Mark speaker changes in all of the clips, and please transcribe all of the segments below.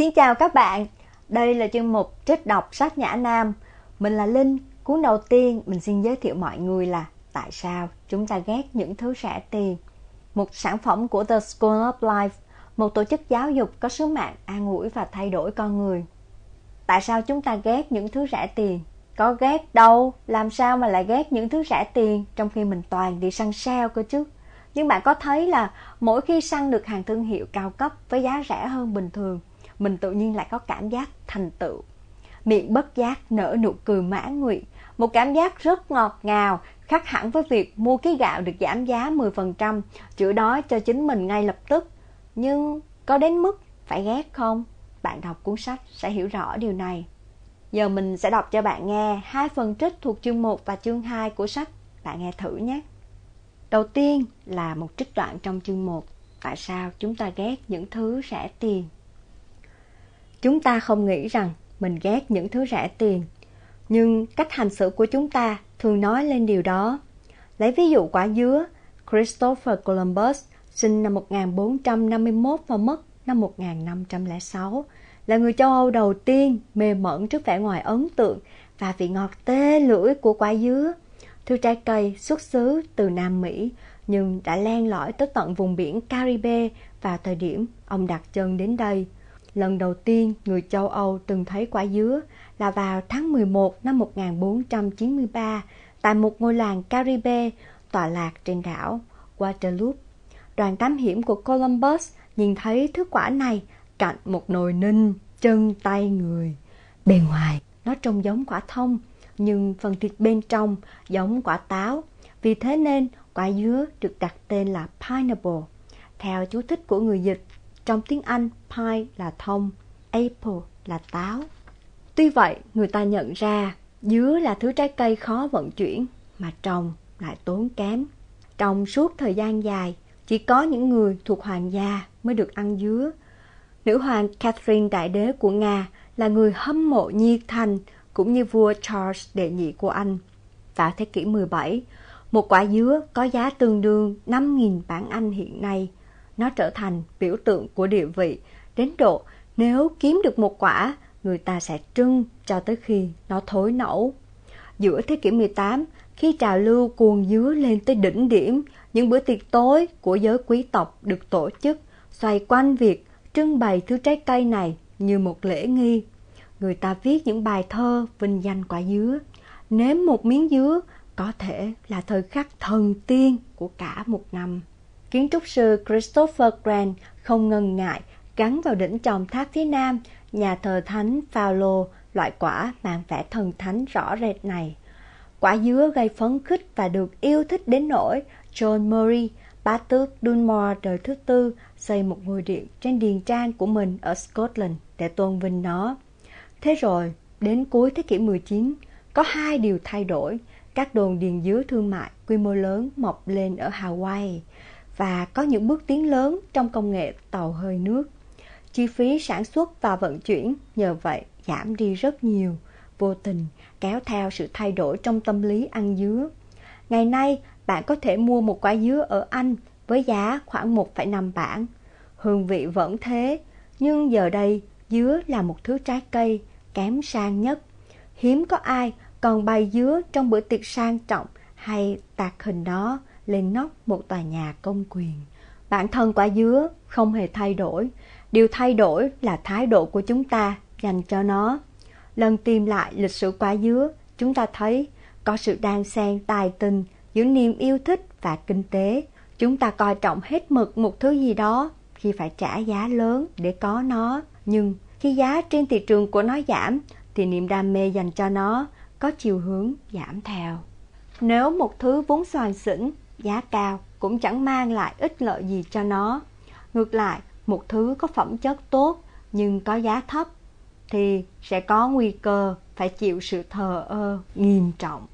Speaker 1: Xin chào các bạn, đây là chương mục trích đọc sách Nhã Nam. Mình là Linh, cuốn đầu tiên mình xin giới thiệu mọi người là Tại sao chúng ta ghét những thứ rẻ tiền. Một sản phẩm của The School of Life, một tổ chức giáo dục có sứ mạng an ủi và thay đổi con người. Tại sao chúng ta ghét những thứ rẻ tiền? Có ghét đâu, làm sao mà lại ghét những thứ rẻ tiền trong khi mình toàn đi săn sale cơ chứ? Nhưng bạn có thấy là mỗi khi săn được hàng thương hiệu cao cấp với giá rẻ hơn bình thường, mình tự nhiên lại có cảm giác thành tựu. Miệng bất giác nở nụ cười mãn nguyện, một cảm giác rất ngọt ngào, khác hẳn với việc mua cái gạo được giảm giá 10%, chữa đói cho chính mình ngay lập tức. Nhưng có đến mức phải ghét không? Bạn đọc cuốn sách sẽ hiểu rõ điều này. Giờ mình sẽ đọc cho bạn nghe hai phần trích thuộc chương 1 và chương 2 của sách. Bạn nghe thử nhé. Đầu tiên là một trích đoạn trong chương 1. Tại sao chúng ta ghét những thứ rẻ tiền? Chúng ta không nghĩ rằng mình ghét những thứ rẻ tiền, nhưng cách hành xử của chúng ta thường nói lên điều đó. Lấy ví dụ quả dứa, Christopher Columbus sinh năm 1451 và mất năm 1506, là người châu Âu đầu tiên mê mẩn trước vẻ ngoài ấn tượng và vị ngọt tê lưỡi của quả dứa. Thứ trái cây xuất xứ từ Nam Mỹ nhưng đã len lỏi tới tận vùng biển Caribe vào thời điểm ông đặt chân đến đây. Lần đầu tiên người châu Âu từng thấy quả dứa là vào tháng 11 năm 1493 tại một ngôi làng Caribe tọa lạc trên đảo Guadeloupe. Đoàn thám hiểm của Columbus nhìn thấy thứ quả này cạnh một nồi ninh, chân, tay, người. Bề ngoài, nó trông giống quả thông, nhưng phần thịt bên trong giống quả táo. Vì thế nên quả dứa được đặt tên là pineapple. Theo chú thích của người dịch, trong tiếng Anh, pie là thông, apple là táo. Tuy vậy, người ta nhận ra dứa là thứ trái cây khó vận chuyển mà trồng lại tốn kém. Trong suốt thời gian dài, chỉ có những người thuộc hoàng gia mới được ăn dứa. Nữ hoàng Catherine Đại Đế của Nga là người hâm mộ nhiệt thành cũng như vua Charles đệ nhị của Anh. Vào thế kỷ 17, một quả dứa có giá tương đương 5.000 bảng Anh hiện nay. Nó trở thành biểu tượng của địa vị, đến độ nếu kiếm được một quả, người ta sẽ trưng cho tới khi nó thối nẫu. Giữa thế kỷ 18, khi trào lưu cuồng dứa lên tới đỉnh điểm, những bữa tiệc tối của giới quý tộc được tổ chức xoay quanh việc trưng bày thứ trái cây này như một lễ nghi. Người ta viết những bài thơ vinh danh quả dứa. Nếm một miếng dứa có thể là thời khắc thần tiên của cả một năm. Kiến trúc sư Christopher Grant không ngần ngại gắn vào đỉnh chòm tháp phía nam nhà thờ thánh Phaolô loại quả mang vẻ thần thánh rõ rệt này. Quả dứa gây phấn khích và được yêu thích đến nỗi John Murray, bá tước Dunmore đời thứ tư, xây một ngôi điện trên điền trang của mình ở Scotland để tôn vinh nó. Thế rồi, đến cuối thế kỷ 19, có hai điều thay đổi. Các đồn điền dứa thương mại quy mô lớn mọc lên ở Hawaii và có những bước tiến lớn trong công nghệ tàu hơi nước. Chi phí sản xuất và vận chuyển nhờ vậy giảm đi rất nhiều, vô tình kéo theo sự thay đổi trong tâm lý ăn dứa. Ngày nay, bạn có thể mua một quả dứa ở Anh với giá khoảng 1,5 bảng. Hương vị vẫn thế, nhưng giờ đây dứa là một thứ trái cây kém sang nhất. Hiếm có ai còn bày dứa trong bữa tiệc sang trọng hay tạc hình đó lên nóc một tòa nhà công quyền. Bản thân quả dứa không hề thay đổi, điều thay đổi là thái độ của chúng ta dành cho nó. Lần tìm lại lịch sử quả dứa, chúng ta thấy có sự đan xen tài tình giữa niềm yêu thích và kinh tế. Chúng ta coi trọng hết mực một thứ gì đó khi phải trả giá lớn để có nó. Nhưng khi giá trên thị trường của nó giảm, thì niềm đam mê dành cho nó có chiều hướng giảm theo. Nếu một thứ vốn soàn xỉn, giá cao cũng chẳng mang lại ích lợi gì cho nó. Ngược lại, một thứ có phẩm chất tốt nhưng có giá thấp thì sẽ có nguy cơ phải chịu sự thờ ơ nghiêm trọng.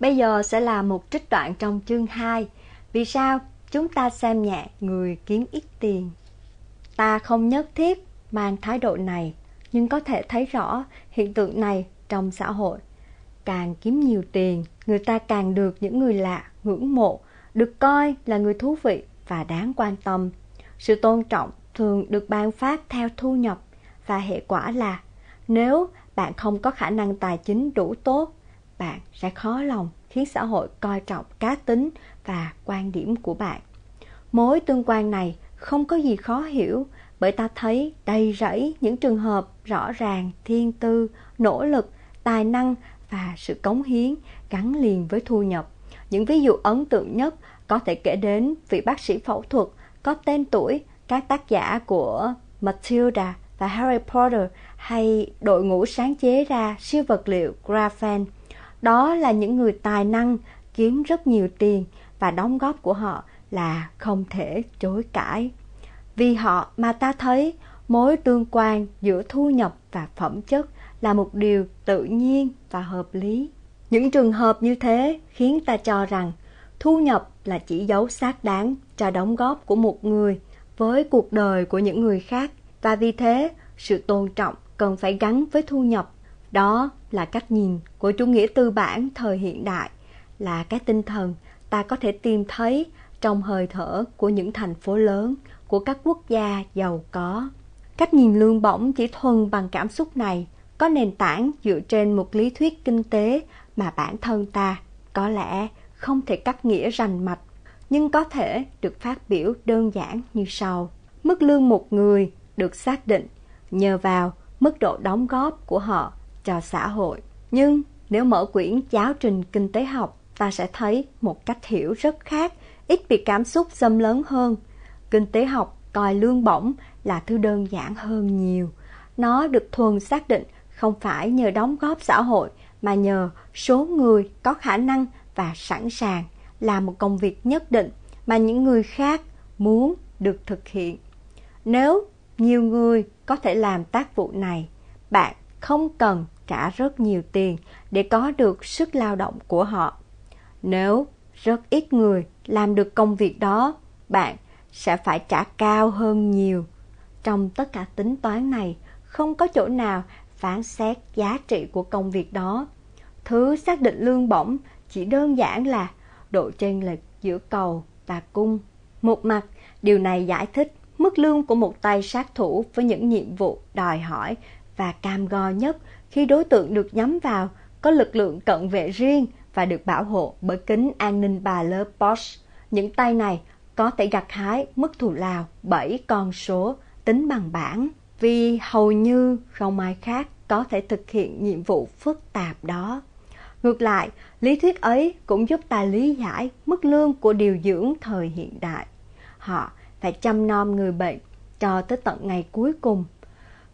Speaker 1: Bây giờ sẽ là một trích đoạn trong chương 2. Vì sao chúng ta xem nhẹ người kiếm ít tiền? Ta không nhất thiết mang thái độ này, nhưng có thể thấy rõ hiện tượng này trong xã hội. Càng kiếm nhiều tiền, người ta càng được những người lạ ngưỡng mộ, được coi là người thú vị và đáng quan tâm. Sự tôn trọng thường được ban phát theo thu nhập và hệ quả là nếu bạn không có khả năng tài chính đủ tốt, bạn sẽ khó lòng khiến xã hội coi trọng cá tính và quan điểm của bạn. Mối tương quan này không có gì khó hiểu bởi ta thấy đầy rẫy những trường hợp rõ ràng thiên tư, nỗ lực, tài năng và sự cống hiến gắn liền với thu nhập. Những ví dụ ấn tượng nhất có thể kể đến vị bác sĩ phẫu thuật có tên tuổi, các tác giả của Matilda và Harry Potter hay đội ngũ sáng chế ra siêu vật liệu graphene. Đó là những người tài năng, kiếm rất nhiều tiền và đóng góp của họ là không thể chối cãi. Vì họ mà ta thấy, mối tương quan giữa thu nhập và phẩm chất là một điều tự nhiên và hợp lý. Những trường hợp như thế khiến ta cho rằng thu nhập là chỉ dấu xác đáng cho đóng góp của một người với cuộc đời của những người khác và vì thế sự tôn trọng cần phải gắn với thu nhập. Đó là cách nhìn của chủ nghĩa tư bản thời hiện đại, là cái tinh thần ta có thể tìm thấy trong hơi thở của những thành phố lớn, của các quốc gia giàu có. Cách nhìn lương bổng chỉ thuần bằng cảm xúc này có nền tảng dựa trên một lý thuyết kinh tế mà bản thân ta có lẽ không thể cắt nghĩa rành mạch, nhưng có thể được phát biểu đơn giản như sau. Mức lương một người được xác định nhờ vào mức độ đóng góp của họ cho xã hội. Nhưng nếu mở quyển giáo trình kinh tế học, ta sẽ thấy một cách hiểu rất khác, ít bị cảm xúc xâm lớn hơn. Kinh tế học coi lương bổng là thứ đơn giản hơn nhiều. Nó được thuần xác định không phải nhờ đóng góp xã hội mà nhờ số người có khả năng và sẵn sàng làm một công việc nhất định mà những người khác muốn được thực hiện. Nếu nhiều người có thể làm tác vụ này, bạn không cần trả rất nhiều tiền để có được sức lao động của họ. Nếu rất ít người làm được công việc đó, bạn sẽ phải trả cao hơn nhiều. Trong tất cả tính toán này, không có chỗ nào phán xét giá trị của công việc đó. Thứ xác định lương bổng chỉ đơn giản là độ chênh lệch giữa cầu và cung. Một mặt, điều này giải thích mức lương của một tay sát thủ với những nhiệm vụ đòi hỏi và cam go nhất khi đối tượng được nhắm vào có lực lượng cận vệ riêng và được bảo hộ bởi kính an ninh bà lơ Bosch. Những tay này có thể gặt hái mức thù lao 7 con số tính bằng bảng vì hầu như không ai khác có thể thực hiện nhiệm vụ phức tạp đó. Ngược lại, lý thuyết ấy cũng giúp ta lý giải mức lương của điều dưỡng thời hiện đại. Họ phải chăm nom người bệnh cho tới tận ngày cuối cùng.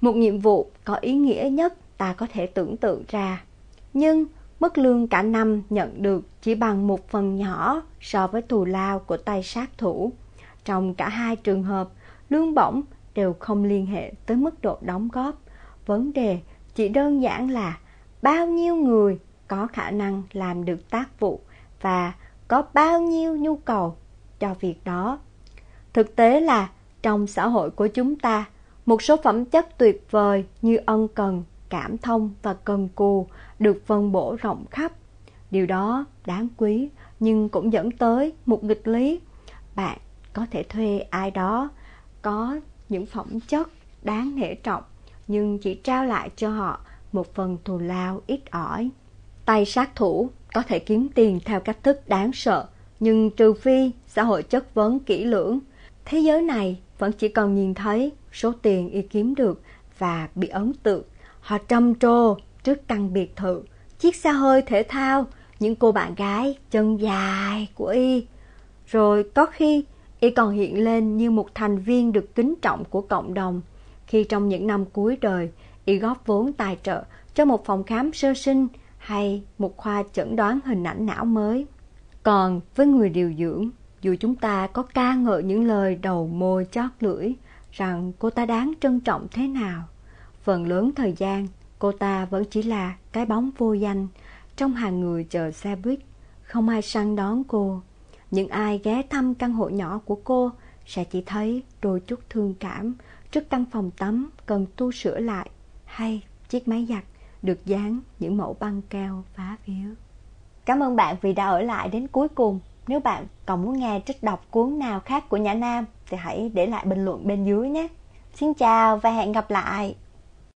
Speaker 1: Một nhiệm vụ có ý nghĩa nhất ta có thể tưởng tượng ra. Nhưng mức lương cả năm nhận được chỉ bằng một phần nhỏ so với thù lao của tay sát thủ. Trong cả hai trường hợp, lương bổng đều không liên hệ tới mức độ đóng góp. Vấn đề chỉ đơn giản là bao nhiêu người có khả năng làm được tác vụ và có bao nhiêu nhu cầu cho việc đó. Thực tế là trong xã hội của chúng ta, một số phẩm chất tuyệt vời như ân cần, cảm thông và cần cù được phân bổ rộng khắp. Điều đó đáng quý nhưng cũng dẫn tới một nghịch lý. Bạn có thể thuê ai đó có những phẩm chất đáng nể trọng nhưng chỉ trao lại cho họ một phần thù lao ít ỏi. Tay sát thủ có thể kiếm tiền theo cách thức đáng sợ, nhưng trừ phi xã hội chất vấn kỹ lưỡng, thế giới này vẫn chỉ còn nhìn thấy số tiền y kiếm được và bị ấn tượng. Họ trầm trồ trước căn biệt thự, chiếc xe hơi thể thao, những cô bạn gái chân dài của y. Rồi có khi y còn hiện lên như một thành viên được kính trọng của cộng đồng khi trong những năm cuối đời y góp vốn tài trợ cho một phòng khám sơ sinh hay một khoa chẩn đoán hình ảnh não mới. Còn với người điều dưỡng, dù chúng ta có ca ngợi những lời đầu môi chót lưỡi rằng cô ta đáng trân trọng thế nào, phần lớn thời gian cô ta vẫn chỉ là cái bóng vô danh trong hàng người chờ xe buýt, không ai săn đón cô. Những ai ghé thăm căn hộ nhỏ của cô sẽ chỉ thấy đôi chút thương cảm trước căn phòng tắm cần tu sửa lại, hay chiếc máy giặt được dán những mẫu băng keo phá phiếu. Cảm ơn bạn vì đã ở lại đến cuối cùng. Nếu bạn còn muốn nghe trích đọc cuốn nào khác của Nhã Nam thì hãy để lại bình luận bên dưới nhé. Xin chào và hẹn gặp lại.